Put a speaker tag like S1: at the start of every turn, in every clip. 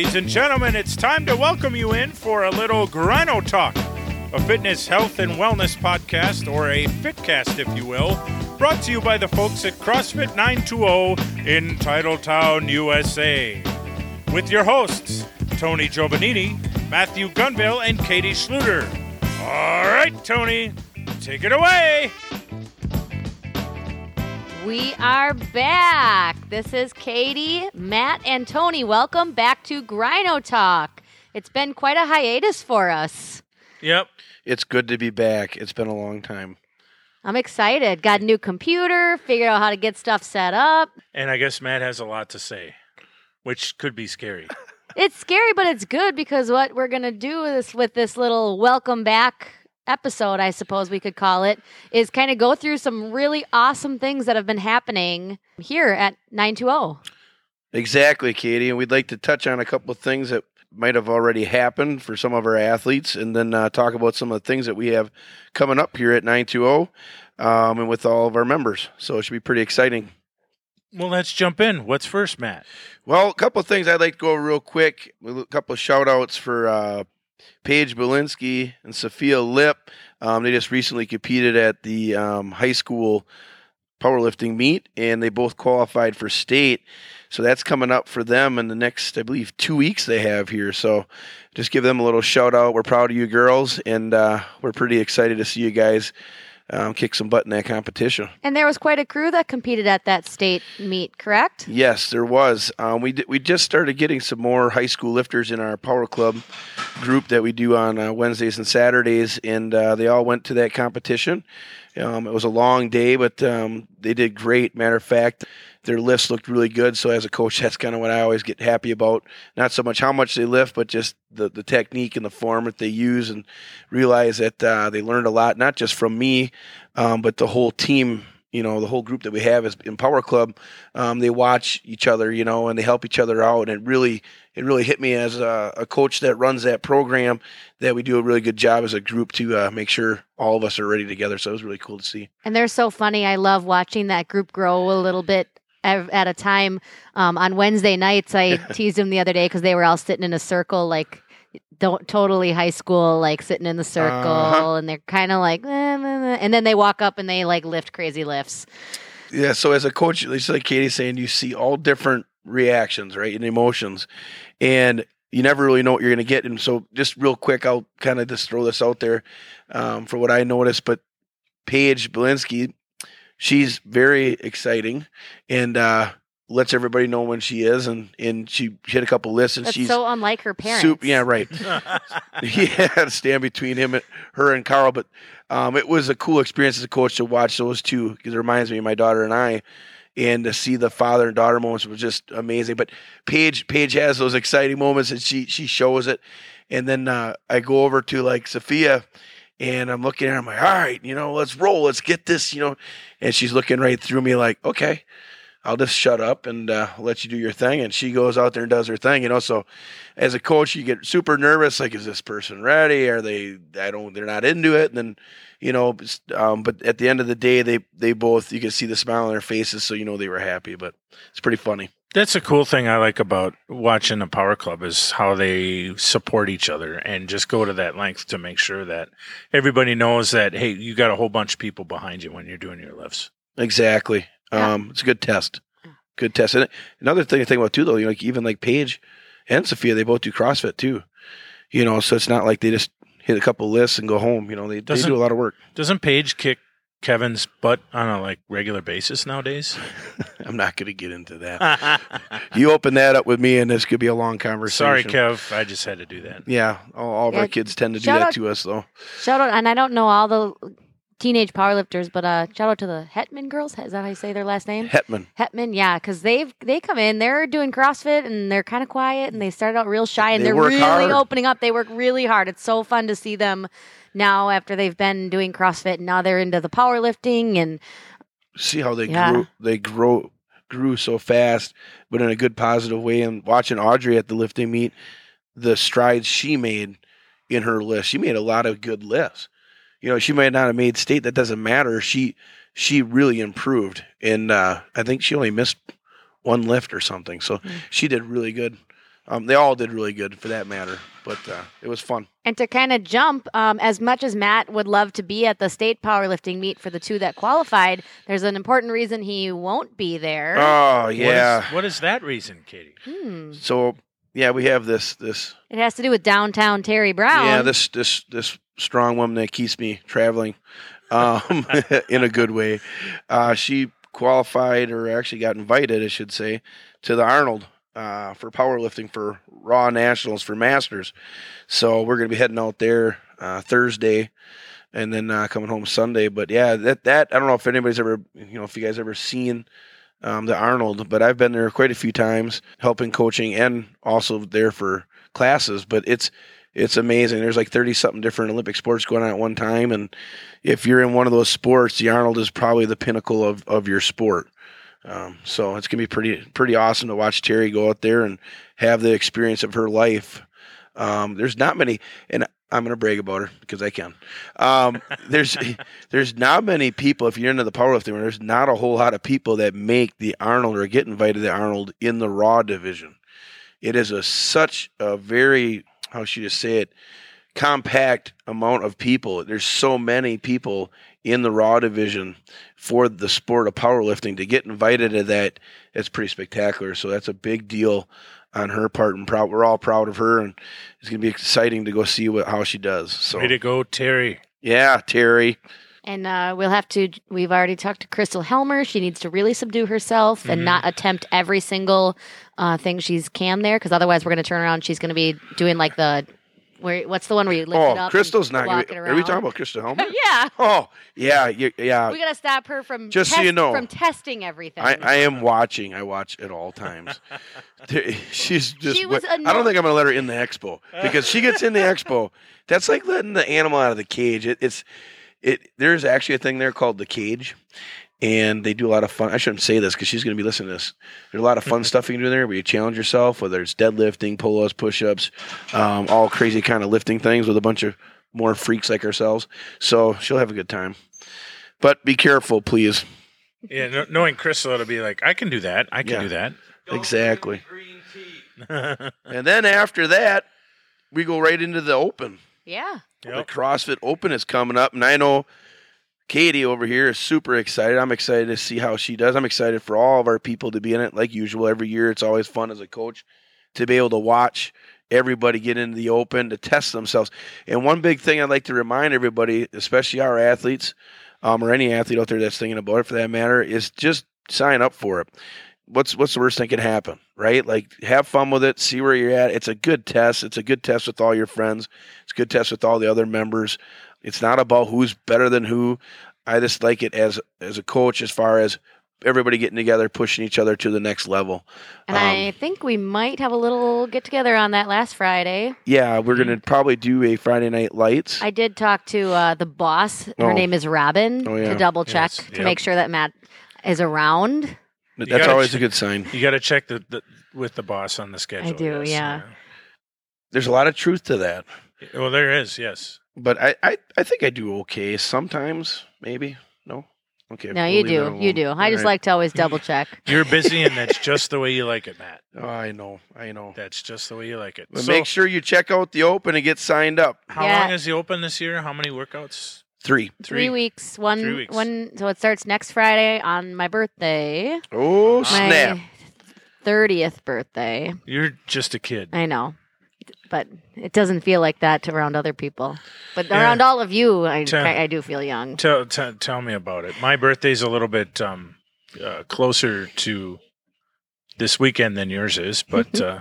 S1: Ladies and gentlemen, it's time to welcome you in for a little Grino Talk, a fitness, health, and wellness podcast, or a Fitcast, if you will, brought to you by the folks at CrossFit 920 in Titletown, USA. With your hosts, Tony Giovannini, Matthew Gunville, and Katie Schluter. All right, Tony, take it away.
S2: We are back. This is Katie, Matt, and Tony. Welcome back to Grino Talk. It's been quite a hiatus for us.
S1: Yep.
S3: It's good to be back. It's been a long time.
S2: I'm excited. Got a new computer, figured out how to get stuff set up.
S1: And I guess Matt has a lot to say, which could be scary.
S2: It's scary, but it's good because what we're going to do is with this little welcome back episode, I suppose we could call it, is kind of go through some really awesome things that have been happening here at 920.
S3: Exactly, Katie. And we'd like to touch on a couple of things that might have already happened for some of our athletes and then uh, talk about some of the things that we have coming up here at 920 um, and with all of our members. So it should be pretty exciting.
S1: Well, let's jump in. What's first, Matt?
S3: Well, a couple of things I'd like to go over real quick. A couple of shout outs for uh, Paige Belinsky and Sophia Lip. Um, they just recently competed at the um, high school powerlifting meet, and they both qualified for state. So that's coming up for them in the next, I believe, two weeks they have here. So just give them a little shout out. We're proud of you girls, and uh, we're pretty excited to see you guys um, kick some butt in that competition.
S2: And there was quite a crew that competed at that state meet, correct?
S3: Yes, there was. Um, we d- we just started getting some more high school lifters in our Power Club group that we do on uh, Wednesdays and Saturdays, and uh, they all went to that competition. Um, it was a long day, but um, they did great. Matter of fact, their lifts looked really good. So as a coach, that's kind of what I always get happy about. Not so much how much they lift, but just the, the technique and the form that they use, and realize that uh, they learned a lot, not just from me, um, but the whole team. You know, the whole group that we have is in Power Club. Um, they watch each other, you know, and they help each other out. And it really, it really hit me as a, a coach that runs that program that we do a really good job as a group to uh, make sure all of us are ready together. So it was really cool to see.
S2: And they're so funny. I love watching that group grow a little bit at a time. Um, on Wednesday nights, I teased them the other day because they were all sitting in a circle, like don't totally high school, like sitting in the circle,
S3: Uh-huh.
S2: and they're kind of like, "Eh, meh, meh," and then they walk up and they like lift crazy lifts.
S3: Yeah, so as a coach, just like Katie's saying, you see all different reactions, right, and emotions, and you never really know what you're going to get. And so, just real quick, I'll kind of just throw this out there um, for what I noticed. But Paige Belinsky, she's very exciting and uh, lets everybody know when she is, and and she hit a couple lists, and
S2: That's
S3: she's
S2: so unlike her parents.
S3: Soup, yeah, right. yeah, to stand between him and her and Carl, but um, it was a cool experience as a coach to watch those two because it reminds me of my daughter and I, and to see the father and daughter moments was just amazing. But Paige, Paige has those exciting moments, and she she shows it. And then uh, I go over to like Sophia, and I'm looking at her. I'm like, all right, you know, let's roll, let's get this, you know. And she's looking right through me, like, okay. I'll just shut up and uh, let you do your thing. And she goes out there and does her thing, you know. So, as a coach, you get super nervous. Like, is this person ready? Are they? I don't. They're not into it. And then, you know. Um, but at the end of the day, they they both you can see the smile on their faces, so you know they were happy. But it's pretty funny.
S1: That's a cool thing I like about watching the Power Club is how they support each other and just go to that length to make sure that everybody knows that hey, you got a whole bunch of people behind you when you're doing your lifts.
S3: Exactly.
S2: Yeah.
S3: Um, it's a good test. Good test. And another thing to think about too, though, you know, like even like Paige and Sophia, they both do CrossFit too. You know, so it's not like they just hit a couple lists and go home. You know, they, they
S1: Doesn't-
S3: do a lot of work.
S1: Doesn't Paige kick Kevin's butt on a like regular basis nowadays?
S3: I'm not going to get into that. You open that up with me, and this could be a long conversation.
S1: Sorry, Kev. I just had to do that.
S3: Yeah, all, all of
S2: Yeah,
S3: our kids tend to do that
S2: out-
S3: to us, though.
S2: Shout out, and I don't know all the teenage powerlifters, but uh, shout out to the Hetman girls. Is that how you say their last name?
S3: Hetman.
S2: Hetman, yeah, because they've they come in, they're doing CrossFit, and they're kind of quiet, and they started out real shy, and
S3: They
S2: are really
S3: hard.
S2: opening up. They work really hard. It's so fun to see them now after they've been doing CrossFit, and now they're into the powerlifting, and
S3: See how they
S2: Yeah.
S3: grew. They grow grew so fast, but in a good, positive way. And watching Audrey at the lifting meet, the strides she made in her list, she made a lot of good lifts. You know, she might not have made state. That doesn't matter. She she really improved, and uh, I think she only missed one lift or something. So
S2: Mm.
S3: she did really good Um, they all did really good for that matter, but uh, it was fun.
S2: And to kind of jump, um, as much as Matt would love to be at the state powerlifting meet for the two that qualified, there's an important reason he won't be there.
S3: Oh
S1: What is-
S3: yeah.
S1: what is that reason, Katie?
S2: Hmm.
S3: So yeah, we have this this
S2: It has to do with downtown Terry Brown.
S3: yeah this this this strong woman that keeps me traveling, um, in a good way. Uh, she qualified or actually got invited, I should say, to the Arnold uh, for powerlifting for Raw Nationals for Masters. So we're gonna be heading out there uh, Thursday. And then uh, coming home Sunday, but yeah, that that I don't know if anybody's ever, you know, if you guys ever seen um, the Arnold, but I've been there quite a few times, helping coaching and also there for classes. But it's it's amazing. There's like thirty something different Olympic sports going on at one time, and if you're in one of those sports, the Arnold is probably the pinnacle of of your sport. Um, so it's gonna be pretty pretty awesome to watch Terry go out there and have the experience of her life. Um, there's not many, and I'm gonna brag about her because I can. Um, there's there's not many people. If you're into the powerlifting, there's not a whole lot of people that make the Arnold or get invited to the Arnold in the Raw division. It is a such a very how should you say it compact amount of people. There's so many people in the Raw division for the sport of powerlifting to get invited to that. It's pretty spectacular. So that's a big deal on her part, and proud. We're all proud of her, and it's gonna be exciting to go see what how she does. So
S1: Way to go, Terry.
S3: yeah, Terry.
S2: And uh, we'll have to. We've already talked to Crystal Helmer. She needs to really subdue herself and
S1: Mhm.
S2: not attempt every single uh, thing she's can there, because otherwise we're going to turn around. She's going to be doing like the where. What's the one where you lift oh, it
S3: Oh,
S2: up?
S3: Crystal's not. Gonna be, are we talking about Crystal Helmer?
S2: yeah,
S3: oh, yeah, you, yeah.
S2: we got to stop her from
S3: Just so you know,
S2: from testing everything.
S3: I, I am watching. I watch at all times. She's just.
S2: She was
S3: I don't think I'm going to let her in the expo because she gets in the expo. That's like letting the animal out of the cage. It, it's it. There's actually a thing there called the cage, and they do a lot of fun. I shouldn't say this because she's going to be listening to this. There's a lot of fun stuff you can do there where you challenge yourself, whether it's deadlifting, pull-ups, push-ups, um, all crazy kind of lifting things with a bunch of more freaks like ourselves. So she'll have a good time. But be careful, please.
S1: Yeah, no, knowing Crystal, it'll be like, I can do that. I can
S3: Yeah.
S1: do that.
S3: Exactly. And then after that, we go right into the Open.
S2: yeah.
S3: The CrossFit Open is coming up, and I know Katie over here is super excited. I'm excited to see how she does. I'm excited for all of our people to be in it, like usual. Every year, it's always fun as a coach to be able to watch everybody get into the Open to test themselves. And one big thing I'd like to remind everybody, especially our athletes, um, or any athlete out there that's thinking about it for that matter, is just sign up for it. What's what's the worst thing can happen, right? Like have fun with it, see where you're at. It's a good test. It's a good test with all your friends. It's a good test with all the other members. It's not about who's better than who. I just like it as as a coach, as far as everybody getting together, pushing each other to the next level.
S2: And
S3: Um,
S2: I think we might have a little get together on that last Friday.
S3: Yeah, we're gonna probably do a Friday night lights.
S2: I did talk to uh, the boss. Her
S3: Oh.
S2: name is Robin
S3: Oh, yeah.
S2: to double check
S1: Yes.
S2: to
S1: Yep.
S2: make sure that Matt is around.
S3: That's
S1: gotta
S3: always
S1: ch-
S3: a good sign.
S1: You got to check the, the with the boss on the schedule.
S2: I do,
S1: yes.
S2: yeah.
S3: There's a lot of truth to that,
S1: Yeah. Well, there is. Yes.
S3: but I I, I think I do okay sometimes. Maybe no. Okay.
S2: No,
S3: we'll
S2: you do. You do. I
S3: All
S2: just
S3: right.
S2: like to always double check.
S1: You're busy, and that's just the way you like it, Matt.
S3: Oh, I know. I know.
S1: That's just the way you like it.
S3: But
S1: so,
S3: make sure you check out the open and get signed up.
S1: how
S2: Yeah.
S1: long is the open this year? How many workouts?
S3: Three.
S2: Three, weeks. One
S1: Three weeks.
S2: one so it starts next Friday on my birthday.
S3: Oh snap!
S2: Thirtieth birthday.
S1: You're just a kid.
S2: I know. But it doesn't feel like that around other people. But
S1: Yeah.
S2: around all of you, I,
S1: Tell-
S2: I do feel young.
S1: Tell, tell tell me about it. My birthday's a little bit um, uh, closer to this weekend than yours is, but uh,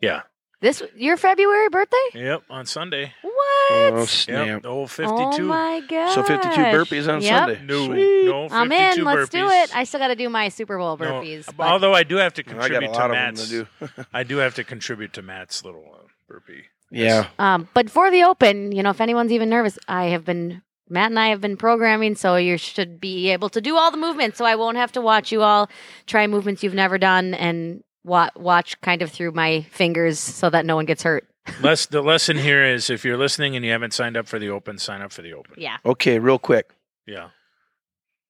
S1: yeah.
S2: This your February birthday?
S1: Yep, on Sunday.
S2: What?
S3: Oh
S1: Yep,
S3: snap!
S1: the whole
S2: Oh
S1: 52.
S2: my god!
S3: So 52 burpees on
S2: yep.
S3: Sunday.
S1: no,
S3: Sweet.
S1: no, 52
S2: I'm in. Let's do it. I still got to do my Super Bowl burpees. but-
S1: although I do have to
S3: I got a
S1: contribute to
S3: lot of them
S1: Matt's,
S3: to do.
S1: I do have to contribute to Matt's little uh, burpee.
S3: yeah.
S2: Um, but for the open, you know, if anyone's even nervous, I have been Matt and I have been programming, so you should be able to do all the movements. So I won't have to watch you all try movements you've never done and wa- watch kind of through my fingers so that no one gets hurt.
S1: Less, the lesson here is if you're listening and you haven't signed up for the open, sign up for the open.
S2: Yeah.
S3: Okay, real quick,
S1: Yeah.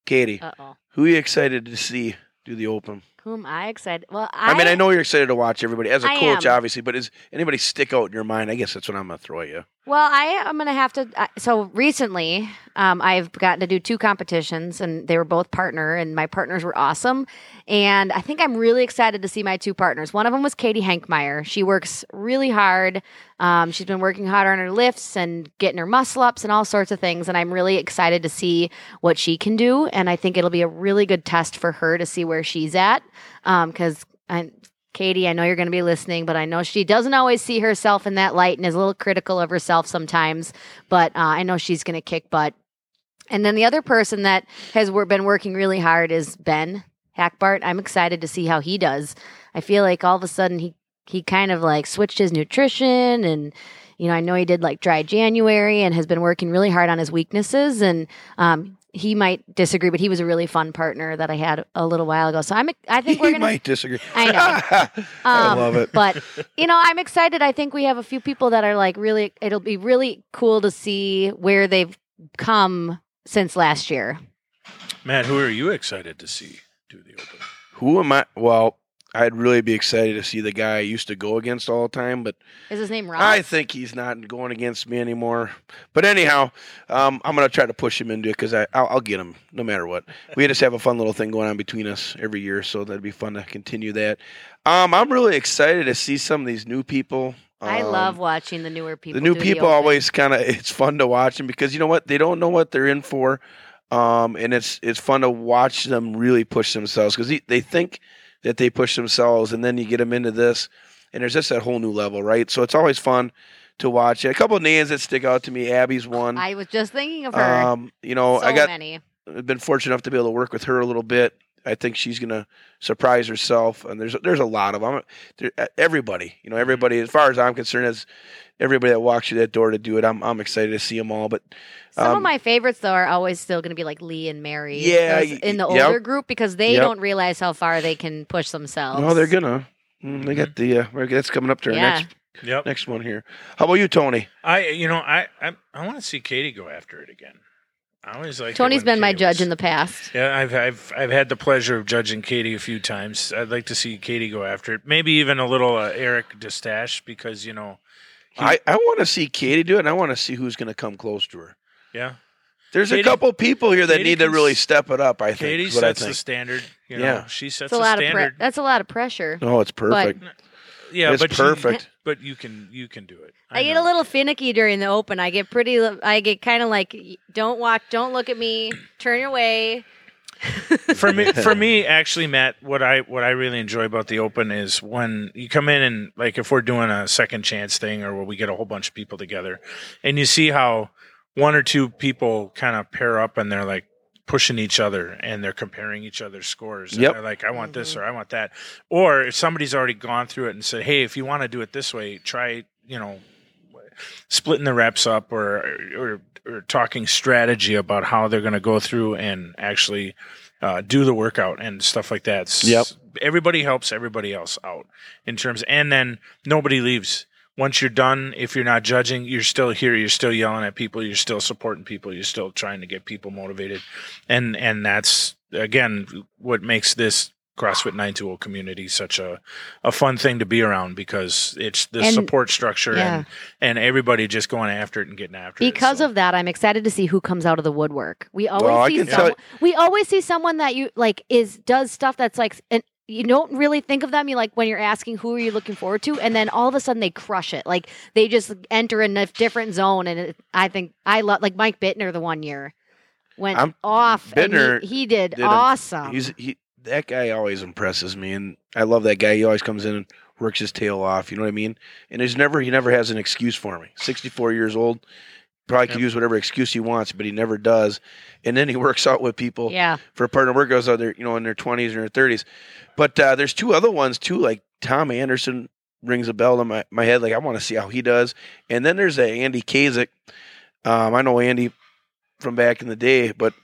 S3: Katie,
S2: Uh oh.
S3: who are you excited to see do the open?
S2: Who am I excited? Well,
S3: I,
S2: I,
S3: mean, I know you're excited to watch everybody as a
S2: I
S3: coach,
S2: am.
S3: obviously, but is anybody stick out in your mind? I guess that's what I'm gonna throw at you.
S2: Well, I am going to have to. Uh, so recently, um, I've gotten to do two competitions, and they were both partner, and my partners were awesome. And I think I'm really excited to see my two partners. One of them was Katie Hankmeyer. She works really hard. Um, she's been working hard on her lifts and getting her muscle ups and all sorts of things. And I'm really excited to see what she can do. And I think it'll be a really good test for her to see where she's at. Because I Katie, I know you're going to be listening, but I know she doesn't always see herself in that light and is a little critical of herself sometimes. But uh, I know she's going to kick butt. And then the other person that has been working really hard is Ben Hackbart. I'm excited to see how he does. I feel like all of a sudden he he kind of like switched his nutrition and you know I know he did like dry January and has been working really hard on his weaknesses and um, he might disagree, but he was a really fun partner that I had a little while ago. So I'm I think we're gonna
S3: might disagree.
S2: I know.
S3: I
S2: um,
S3: love it.
S2: But you know, I'm excited. I think we have a few people that are like really. It'll be really cool to see where they've come since last year.
S1: Matt, who are you excited to see do the open?
S3: Who am I? Well, I'd really be excited to see the guy I used to go against all the time, but
S2: Is his name Ross?
S3: I think he's not going against me anymore. But anyhow, um, I'm going to try to push him into it because I'll, I'll get him no matter what. We just have a fun little thing going on between us every year, so that'd be fun to continue that. Um, I'm really excited to see some of these new people.
S2: I
S3: Um,
S2: love watching the newer people.
S3: the new people
S2: open.
S3: always kind of it's fun to watch them because you know what they don't know what they're in for um, and it's it's fun to watch them really push themselves because they think that they push themselves and then you get them into this and there's just that whole new level right so it's always fun to watch it. a couple of names that stick out to me abby's one
S2: I was just thinking of her.
S3: um, you know
S2: so
S3: i got
S2: many.
S3: I've been fortunate enough to be able to work with her a little bit. I think she's gonna surprise herself, and there's there's a lot of them. There, everybody, you know, everybody. As far as I'm concerned, as everybody that walks through that door to do it, I'm I'm excited to see them all. But
S2: Some of
S3: um,
S2: my favorites though are always still going to be like Lee and Mary.
S3: Yeah,
S2: in the
S3: yep.
S2: older group because they
S3: Yep.
S2: don't realize how far they can push themselves.
S3: no, they're gonna. Mm, They got the uh, that's coming up to our
S2: Yeah.
S3: next
S1: Yep.
S3: next one here. How about you, Tony?
S1: I you know I I, I want to see Katie go after it again. I always like.
S2: Tony's been my judge in the past.
S1: Yeah, I've I've I've had the pleasure of judging Katie a few times. I'd like to see Katie go after it. Maybe even a little uh, Eric Distache because you know, he-
S3: I I want to see Katie do it, and I want to see who's gonna come close to her.
S1: yeah,
S3: There's a couple people here that
S1: Katie
S3: need to really step it up. I think.
S1: Katie
S3: is what I
S1: sets the standard. You know,
S3: Yeah.
S1: she sets
S2: That's a
S1: the
S2: lot of pre- that's a lot of pressure.
S3: Oh, it's perfect.
S1: Yeah,
S3: it's
S1: but she-
S3: perfect.
S1: but you can you can do it.
S2: I, get a little finicky during the open. I get pretty. I get kind of like, don't watch, don't look at me, turn your way.
S1: for me for me actually matt what i what i really enjoy about the open is when you come in and like if we're doing a second chance thing or where we get a whole bunch of people together and you see how one or two people kind of pair up and they're like pushing each other and they're comparing each other's scores and
S3: Yep.
S1: they're like i want this or i want that or if somebody's already gone through it and said hey if you want to do it this way try you know splitting the reps up or or, or talking strategy about how they're going to go through and actually uh, do the workout and stuff like that.
S3: Yep.
S1: Everybody helps everybody else out in terms, and then nobody leaves. Once you're done, if you're not judging, you're still here. You're still yelling at people. You're still supporting people. You're still trying to get people motivated, and and that's again what makes this CrossFit 920 community such a, a fun thing to be around because it's the
S2: And-
S1: support structure
S2: yeah.
S1: and and everybody just going after it and getting after it.
S2: Because
S1: So-
S2: of that, I'm excited to see who comes out of the woodwork. We always
S3: Well,
S2: see
S3: can
S2: someone. We always see someone that you like is does stuff that's like and you don't really think of them. You like when you're asking who are you looking forward to, and then all of a sudden they crush it. Like they just enter in a different zone, and it, I think I love like Mike Bittner the one year went
S3: I'm-
S2: off. and he-
S3: Bittner
S2: he, did,
S3: did a-
S2: awesome.
S3: He's he that guy always impresses me, and I love that guy. He always comes in and works his tail off. You know what I mean? And he's never he never has an excuse for me. 64 years old, probably could
S1: Yep.
S3: use whatever excuse he wants, but he never does. And then he works out with people
S2: yeah,
S3: for a partner workouts out there, you know, in their 20s and their 30s. But uh, there's two other ones too, like Tom Anderson rings a bell in my, my head. Like I want to see how he does. And then there's a Andy Kazik. Um, I know Andy from back in the day, but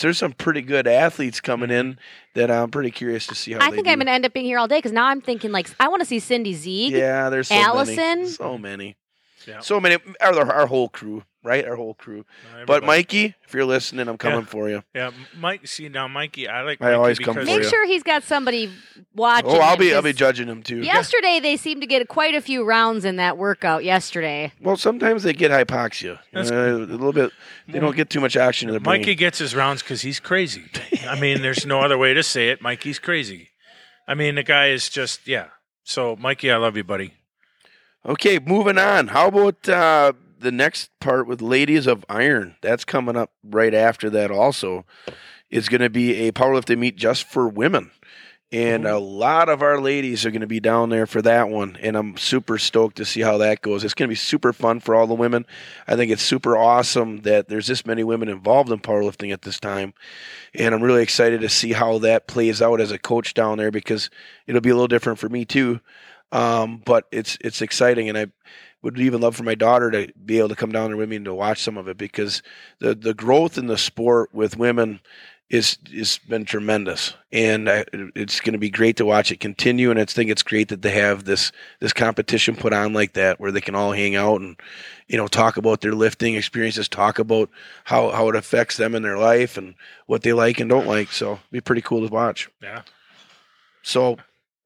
S3: there's some pretty good athletes coming in that I'm pretty curious to see how.
S2: I
S3: they
S2: think
S3: do.
S2: I'm gonna end up being here all day because now I'm thinking like I want to see Cindy Zieg.
S3: Yeah, there's so
S2: Allison?
S3: many. So many.
S1: Yeah.
S3: So many, our, our whole crew, right? Our whole crew. But Mikey, if you're listening, I'm coming
S1: Yeah.
S3: for you.
S1: yeah, Mike. See now, Mikey, I like.
S3: I always come
S1: because
S3: for
S2: Make
S3: you.
S2: sure he's got somebody watching.
S3: Oh, I'll be, I'll be judging him too.
S2: Yesterday, they seemed to get quite a few rounds in that workout. Yesterday,
S3: Well, sometimes they get hypoxia.
S1: That's-
S3: Uh, a little bit. They don't get too much action in the brain.
S1: Mikey gets his rounds because he's crazy. I mean, there's no other way to say it. Mikey's crazy. I mean, the guy is just yeah. So, Mikey, I love you, buddy.
S3: Okay, moving on. How about uh, the next part with Ladies of Iron? That's coming up right after that. Also, it's going to be a powerlifting meet just for women, and a lot of our ladies are going to be down there for that one. And I'm super stoked to see how that goes. It's going to be super fun for all the women. I think it's super awesome that there's this many women involved in powerlifting at this time, and I'm really excited to see how that plays out as a coach down there because it'll be a little different for me too. Um, but it's it's exciting, and I would even love for my daughter to be able to come down there with me and to watch some of it because the the growth in the sport with women is is been tremendous, and I, it's going to be great to watch it continue. And I think it's great that they have this this competition put on like that, where they can all hang out and you know talk about their lifting experiences, talk about how how it affects them in their life and what they like and don't like. So it'd be pretty cool to watch.
S1: Yeah,
S3: So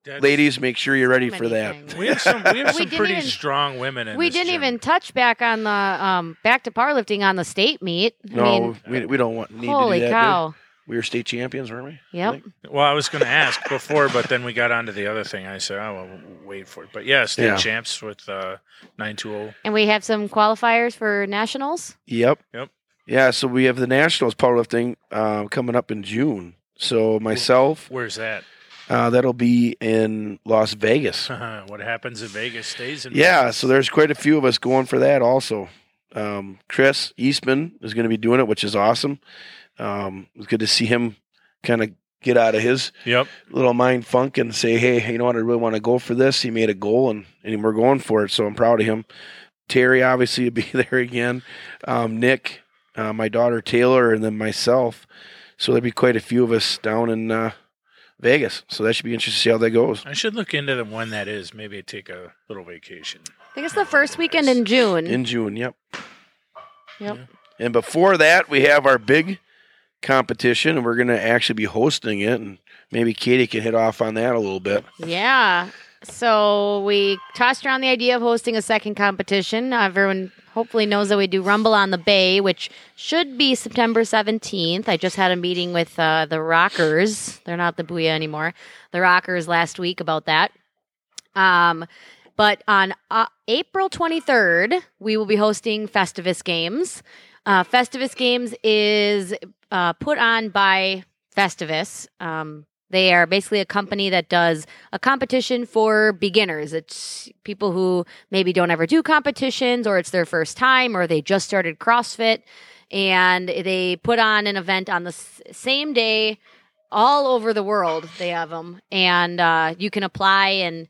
S1: That's-
S3: ladies, make sure you're ready for that.
S2: things.
S1: we have some we have
S2: We
S1: some
S2: didn't
S1: pretty
S2: even-
S1: strong women in
S2: we
S1: this
S2: didn't
S1: gym.
S2: even touch back on the um back to powerlifting on the state meet. I
S3: No,
S2: mean,
S3: we, we don't want need
S2: holy
S3: to do that.
S2: cow!
S3: dude. We were state champions, weren't we?
S2: Yep.
S1: Well, I was going to ask before, but then we got onto the other thing. I said, "Oh, well, we'll wait for it." But yeah, state
S3: Yeah.
S1: champs with uh, nine two zero.
S2: And we have some qualifiers for nationals.
S3: Yep.
S1: Yep.
S3: Yeah, so we have the nationals powerlifting uh, coming up in June. So myself,
S1: Where's that?
S3: Uh, that'll be in Las Vegas.
S1: what happens in Vegas stays in.
S3: Yeah,
S1: Vegas.
S3: so there's quite a few of us going for that also. Um, Chris Eastman is going to be doing it, which is awesome. Um, it's good to see him kind of get out of his
S1: Yep.
S3: little mind funk and say, hey, you know what, I really want to go for this. He made a goal and, and we're going for it. So I'm proud of him. Terry obviously will be there again. Um, Nick, uh, my daughter Taylor, and then myself. So there'll be quite a few of us down in uh, Vegas. So that should be interesting to see how that goes.
S1: I should look into the when that is. Maybe take a little vacation.
S2: I think it's the first weekend in June.
S3: In June, yep.
S2: yep.
S3: And before that, we have our big competition, and we're going to actually be hosting it. And maybe Katie can hit off on that a little bit.
S2: Yeah. So we tossed around the idea of hosting a second competition. Everyone hopefully knows that we do Rumble on the Bay, which should be September 17th. I just had a meeting with uh, the Rockers. They're not the Booyah anymore. The Rockers last week about that. Um, but on uh, April 23rd, we will be hosting Festivus Games. Uh, Festivus Games is uh, put on by Festivus. Um, they are basically a company that does a competition for beginners. It's people who maybe don't ever do competitions, or it's their first time, or they just started CrossFit. And they put on an event on the s- same day all over the world. They have them. And uh, you can apply and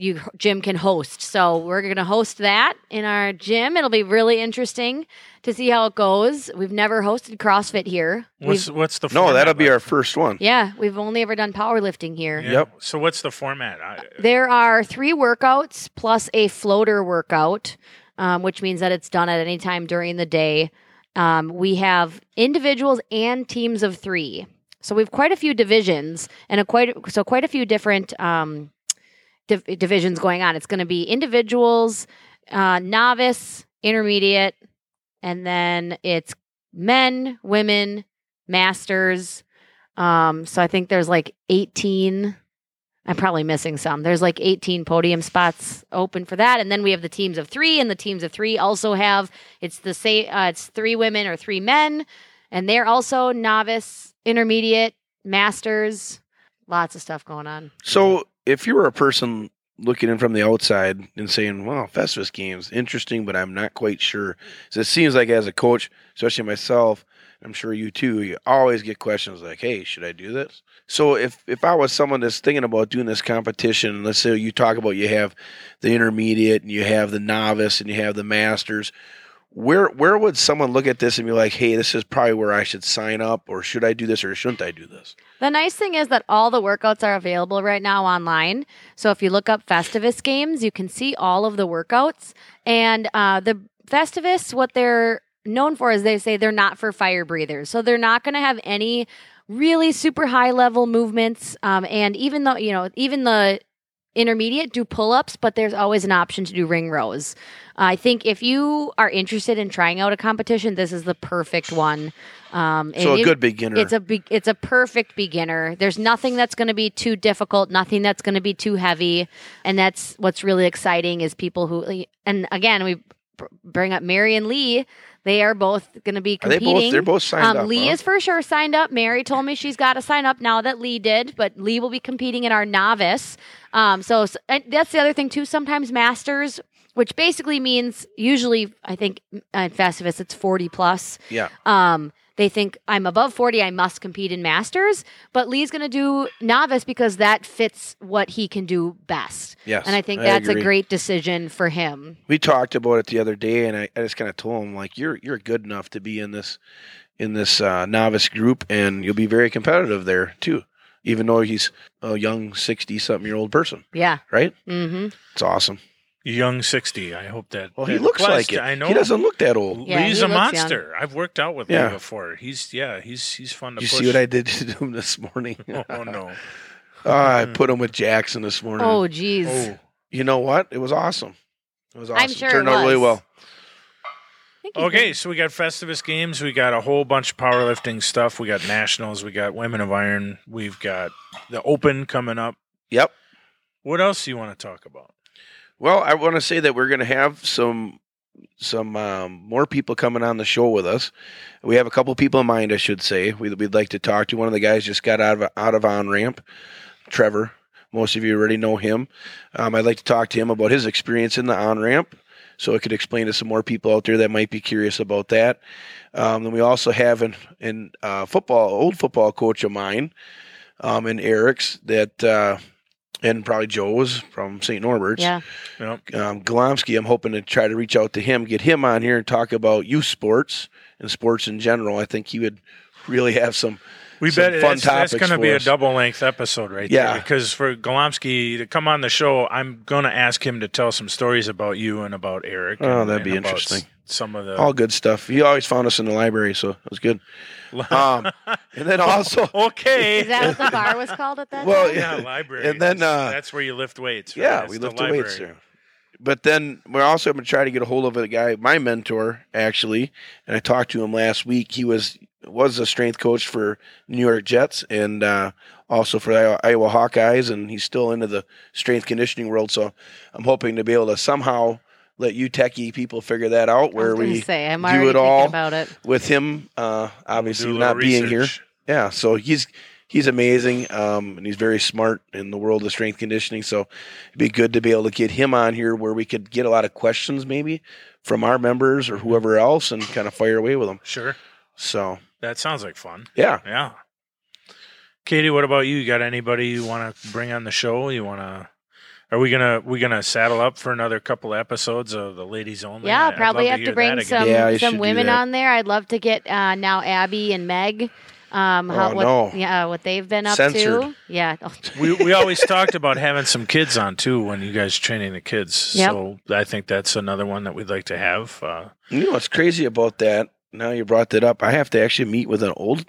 S2: you gym can host. So we're going to host that in our gym. It'll be really interesting to see how it goes. We've never hosted CrossFit here.
S1: What's
S2: We've,
S1: what's the
S3: No, that'll be
S1: like?
S3: our first one.
S2: yeah, we've only ever done powerlifting here.
S1: Yeah.
S3: Yep.
S1: So what's the format? I,
S2: There are three workouts plus a floater workout, um, which means that it's done at any time during the day. Um, we have individuals and teams of three, so we've quite a few divisions and a quite so quite a few different um, div- divisions going on. It's going to be individuals, uh, novice, intermediate, and then it's men, women, masters. Um, so I think there's like 18 I'm probably missing some. There's like 18 podium spots open for that, and then we have the teams of three, and the teams of three also have it's the same. Uh, it's three women or three men, and they're also novice, intermediate, masters. Lots of stuff going on.
S3: So if you were a person looking in from the outside and saying, "Wow, Festivus games interesting," but I'm not quite sure. So it seems like as a coach, especially myself, I'm sure you too, you always get questions like, "Hey, should I do this?" So if if I was someone that's thinking about doing this competition, let's say you talk about you have the intermediate and you have the novice and you have the masters, where where would someone look at this and be like, "Hey, this is probably where I should sign up, or should I do this, or shouldn't I do this?"
S2: The nice thing is that all the workouts are available right now online. So if you look up Festivus games, you can see all of the workouts. And uh, the Festivus, what they're known for is they say they're not for fire breathers. So they're not going to have any really super high level movements. Um, and even though, you know, even the intermediate do pull ups, but there's always an option to do ring rows. I think if you are interested in trying out a competition, this is the perfect one. Um,
S3: So a
S2: you-
S3: good beginner.
S2: it's a be- it's a perfect beginner. There's nothing that's going to be too difficult, nothing that's going to be too heavy, and that's what's really exciting is people who and again we bring up Mary and Lee. They are both going to be
S3: Are they
S2: competing.
S3: both? They're both signed
S2: um,
S3: up.
S2: Lee
S3: huh?
S2: is for sure signed up. Mary told me she's got to sign up now that Lee did, but Lee will be competing in our novice. Um, so s- and that's the other thing too. Sometimes masters, which basically means usually I think at Festivus it's forty plus.
S3: yeah.
S2: Um, they think I'm above 40, I must compete in masters, but Lee's going to do novice because that fits what he can do best.
S3: Yes.
S2: And I think that's
S3: agree.
S2: a great decision for him.
S3: we talked about it the other day and I, I just kind of told him like you're you're good enough to be in this in this uh, novice group and you'll be very competitive there too even though he's a young 60 something year old person
S2: Yeah.
S3: right
S2: Mm-hmm.
S3: it's awesome
S1: Young sixty. I hope that.
S3: well he
S1: that
S3: looks
S1: applies
S3: like it
S1: I know
S3: he doesn't look that old
S2: Yeah,
S1: Lee's
S2: he
S1: a
S2: looks young.
S1: monster. I've worked out with
S3: Yeah.
S1: Lee before. He's yeah. He's he's fun to
S3: you
S1: push.
S3: see what i did to him this morning
S1: oh no.
S3: Oh, i mm. put him with jackson this morning
S2: Oh, geez.
S1: Oh.
S3: you know what it was awesome it was awesome
S2: I'm sure it
S3: turned out really well
S2: I think he's
S1: Okay,
S2: been-
S1: so we got Festivus games. We got a whole bunch of powerlifting stuff. We got nationals. We got Women of Iron. We've got the Open coming up.
S3: yep
S1: What else do you want to talk about?
S3: Well, I want to say that we're going to have some some um, more people coming on the show with us. We have a couple people in mind, I should say. We'd, we'd like to talk to. One of the guys just got out of out of on ramp, Trevor. Most of you already know him. Um, I'd like to talk to him about his experience in the on ramp, so it could explain to some more people out there that might be curious about that. Um, then we also have an, an uh, football old football coach of mine, um, and Eric's that. Uh, and probably Joe's from St. Norbert's
S2: Yeah.
S1: Yep.
S3: um, Golomsky, I'm hoping to try to reach out to him, get him on here and talk about youth sports and sports in general. I think he would really have some.
S1: We
S3: Some
S1: bet
S3: fun
S1: that's, that's going to
S3: for
S1: be a double length episode right
S3: Yeah.
S1: there. Because for Golomsky to come on the show, I'm going to ask him to tell some stories about you and about Eric.
S3: Oh,
S1: and-
S3: that'd be
S1: about
S3: interesting.
S1: S- Some of the
S3: All good stuff. He always found us in the library, so it was good. Um, and then also,
S1: okay.
S2: Is that what the bar was called at that
S3: Well,
S2: time?
S1: yeah,
S3: yeah.
S1: library.
S3: And then,
S1: That's-
S3: uh,
S1: that's where you lift weights. right?
S3: yeah,
S1: It's
S3: we lift the weights
S1: library.
S3: there. But then we're also going to try to get a hold of a guy, my mentor actually, and I talked to him last week. He was was a strength coach for New York Jets and uh, also for the Iowa Hawkeyes, and he's still into the strength conditioning world. So I'm hoping to be able to somehow let you techie people figure that out
S2: I was
S3: where we
S2: say I'm
S3: do it all
S2: about it.
S3: with him uh,
S1: Do
S3: obviously
S1: a
S3: not
S1: little
S3: being here. Yeah, so he's he's amazing, um, and he's very smart in the world of strength conditioning. So it'd be good to be able to get him on here where we could get a lot of questions maybe from our members or whoever else, and kind of fire away with them.
S1: Sure.
S3: So
S1: That sounds like fun.
S3: yeah,
S1: Yeah. Katie, what about you? You got anybody you want to bring on the show? You want to? Are we gonna we gonna saddle up for another couple episodes of the ladies only?
S2: Yeah,
S1: I'd
S2: probably have to
S1: hear
S2: bring some
S3: Yeah,
S2: some women on there. I'd love to get uh, now Abby and Meg. Um, how,
S3: Oh,
S2: what,
S3: no.
S2: Yeah, what they've been up
S3: Censored.
S2: to. Yeah.
S1: We we always talked about having some kids on too when you guys training the kids.
S2: Yep.
S1: So I think that's another one that we'd like to have. Uh,
S3: you know what's crazy about that? Now you brought that up. I have to actually meet with an old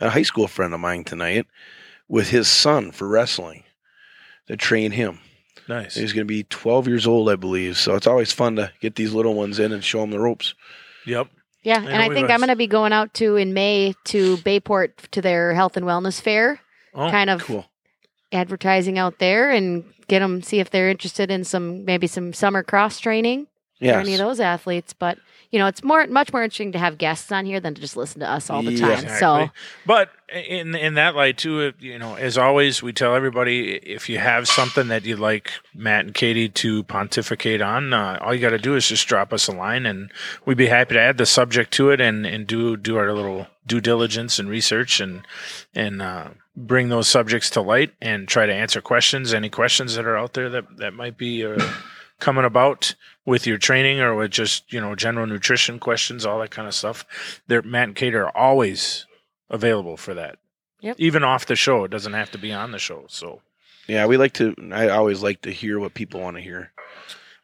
S3: a high school friend of mine tonight with his son for wrestling to train him.
S1: Nice.
S3: He's going to be 12 years old, I believe. So it's always fun to get these little ones in and show them the ropes.
S1: Yep.
S2: yeah,
S1: I
S2: and I think
S1: had
S2: I'm going to be going out to in May to Bayport to their health and wellness fair,
S1: Oh,
S2: kind of
S3: Cool.
S2: advertising out there and get them see if they're interested in some maybe some summer cross training for any of those athletes. But you know, it's more much more interesting to have guests on here than to just listen to us all the time.
S1: Exactly.
S2: So
S1: But in in that light too, you know, as always, we tell everybody if you have something that you'd like Matt and Katie to pontificate on, uh, all you got to do is just drop us a line, and we'd be happy to add the subject to it and and do do our little due diligence and research and and uh, bring those subjects to light and try to answer questions, any questions that are out there that that might be. Uh, Coming about with your training or with just you know general nutrition questions, all that kind of stuff, they're, Matt and Kate are always available for that.
S2: Yep.
S1: Even off the show, it doesn't have to be on the show. So
S3: Yeah, we like to. I always like to hear what people want to hear.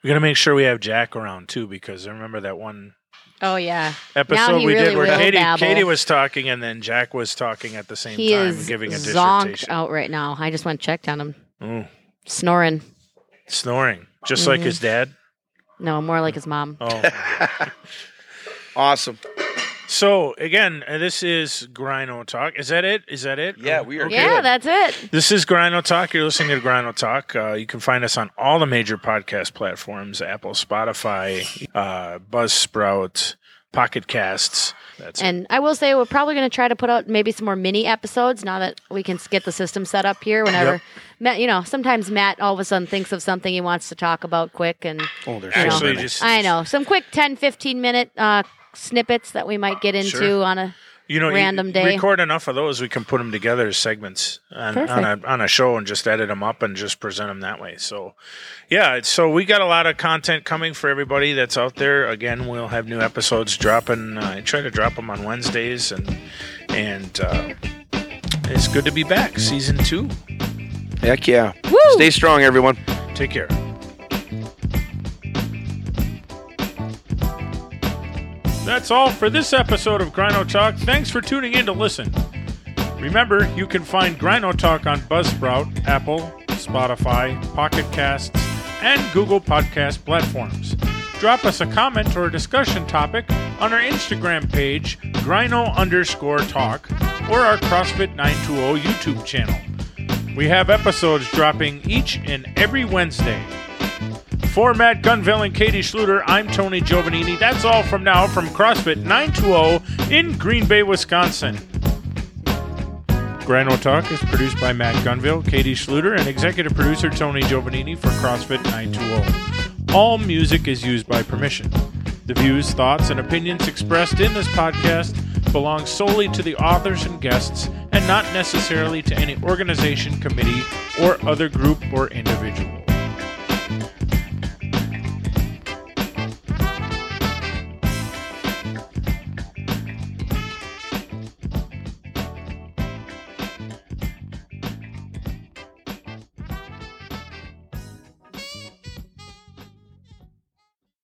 S1: we got to make sure we have Jack around too, because I remember that one
S2: Oh yeah,
S1: episode we
S2: really
S1: did where
S2: will
S1: Katie,
S2: babble.
S1: Katie was talking and then Jack was talking at the same
S2: he
S1: time,
S2: is
S1: giving a dissertation.
S2: out right now. I just went and checked on him,
S1: Mm,
S2: snoring.
S1: snoring, just like
S2: Mhm.
S1: his dad.
S2: No, more like his mom.
S1: Oh.
S3: awesome.
S1: So again, uh, this is Grino Talk. Is that it? Is that it?
S3: Yeah, we are
S1: Okay.
S2: yeah, that's it.
S1: This is Grino Talk. You're listening to Grino Talk. Uh, you can find us on all the major podcast platforms: Apple, Spotify, uh, Buzzsprout, Pocket Casts. That's it.
S2: And I will say we're probably going to try to put out maybe some more mini episodes now that we can get the system set up here. Whenever
S1: Yep.
S2: Matt, you know, sometimes Matt all of a sudden thinks of something he wants to talk about quick, and
S3: Oh, there's
S2: you know,
S3: so
S1: just
S2: I know some quick 10, 15 minute uh, snippets that we might get into
S1: Sure.
S2: on a.
S1: you know, you
S2: random day.
S1: record enough of those, we can put them together as segments on, on a on a show and just edit them up and just present them that way. So, yeah, so we got a lot of content coming for everybody that's out there. Again, we'll have new episodes dropping. Uh, I try to drop them on Wednesdays, and and uh, it's good to be back. Season two.
S3: Heck yeah.
S2: Woo!
S3: Stay strong, everyone.
S1: Take care. That's all for this episode of Grino Talk. Thanks for tuning in to listen. Remember, you can find Grino Talk on Buzzsprout, Apple, Spotify, Pocket Casts, and Google Podcast platforms. Drop us a comment or a discussion topic on our Instagram page, Grino underscore talk, or our CrossFit 920 YouTube channel. We have episodes dropping each and every Wednesday. For Matt Gunville and Katie Schluter, I'm Tony Giovannini. That's all from now from CrossFit 920 in Green Bay, Wisconsin. Grino Talk is produced by Matt Gunville, Katie Schluter, and executive producer Tony Giovannini for CrossFit 920. All music is used by permission. The views, thoughts, and opinions expressed in this podcast belong solely to the authors and guests and not necessarily to any organization, committee, or other group or individual.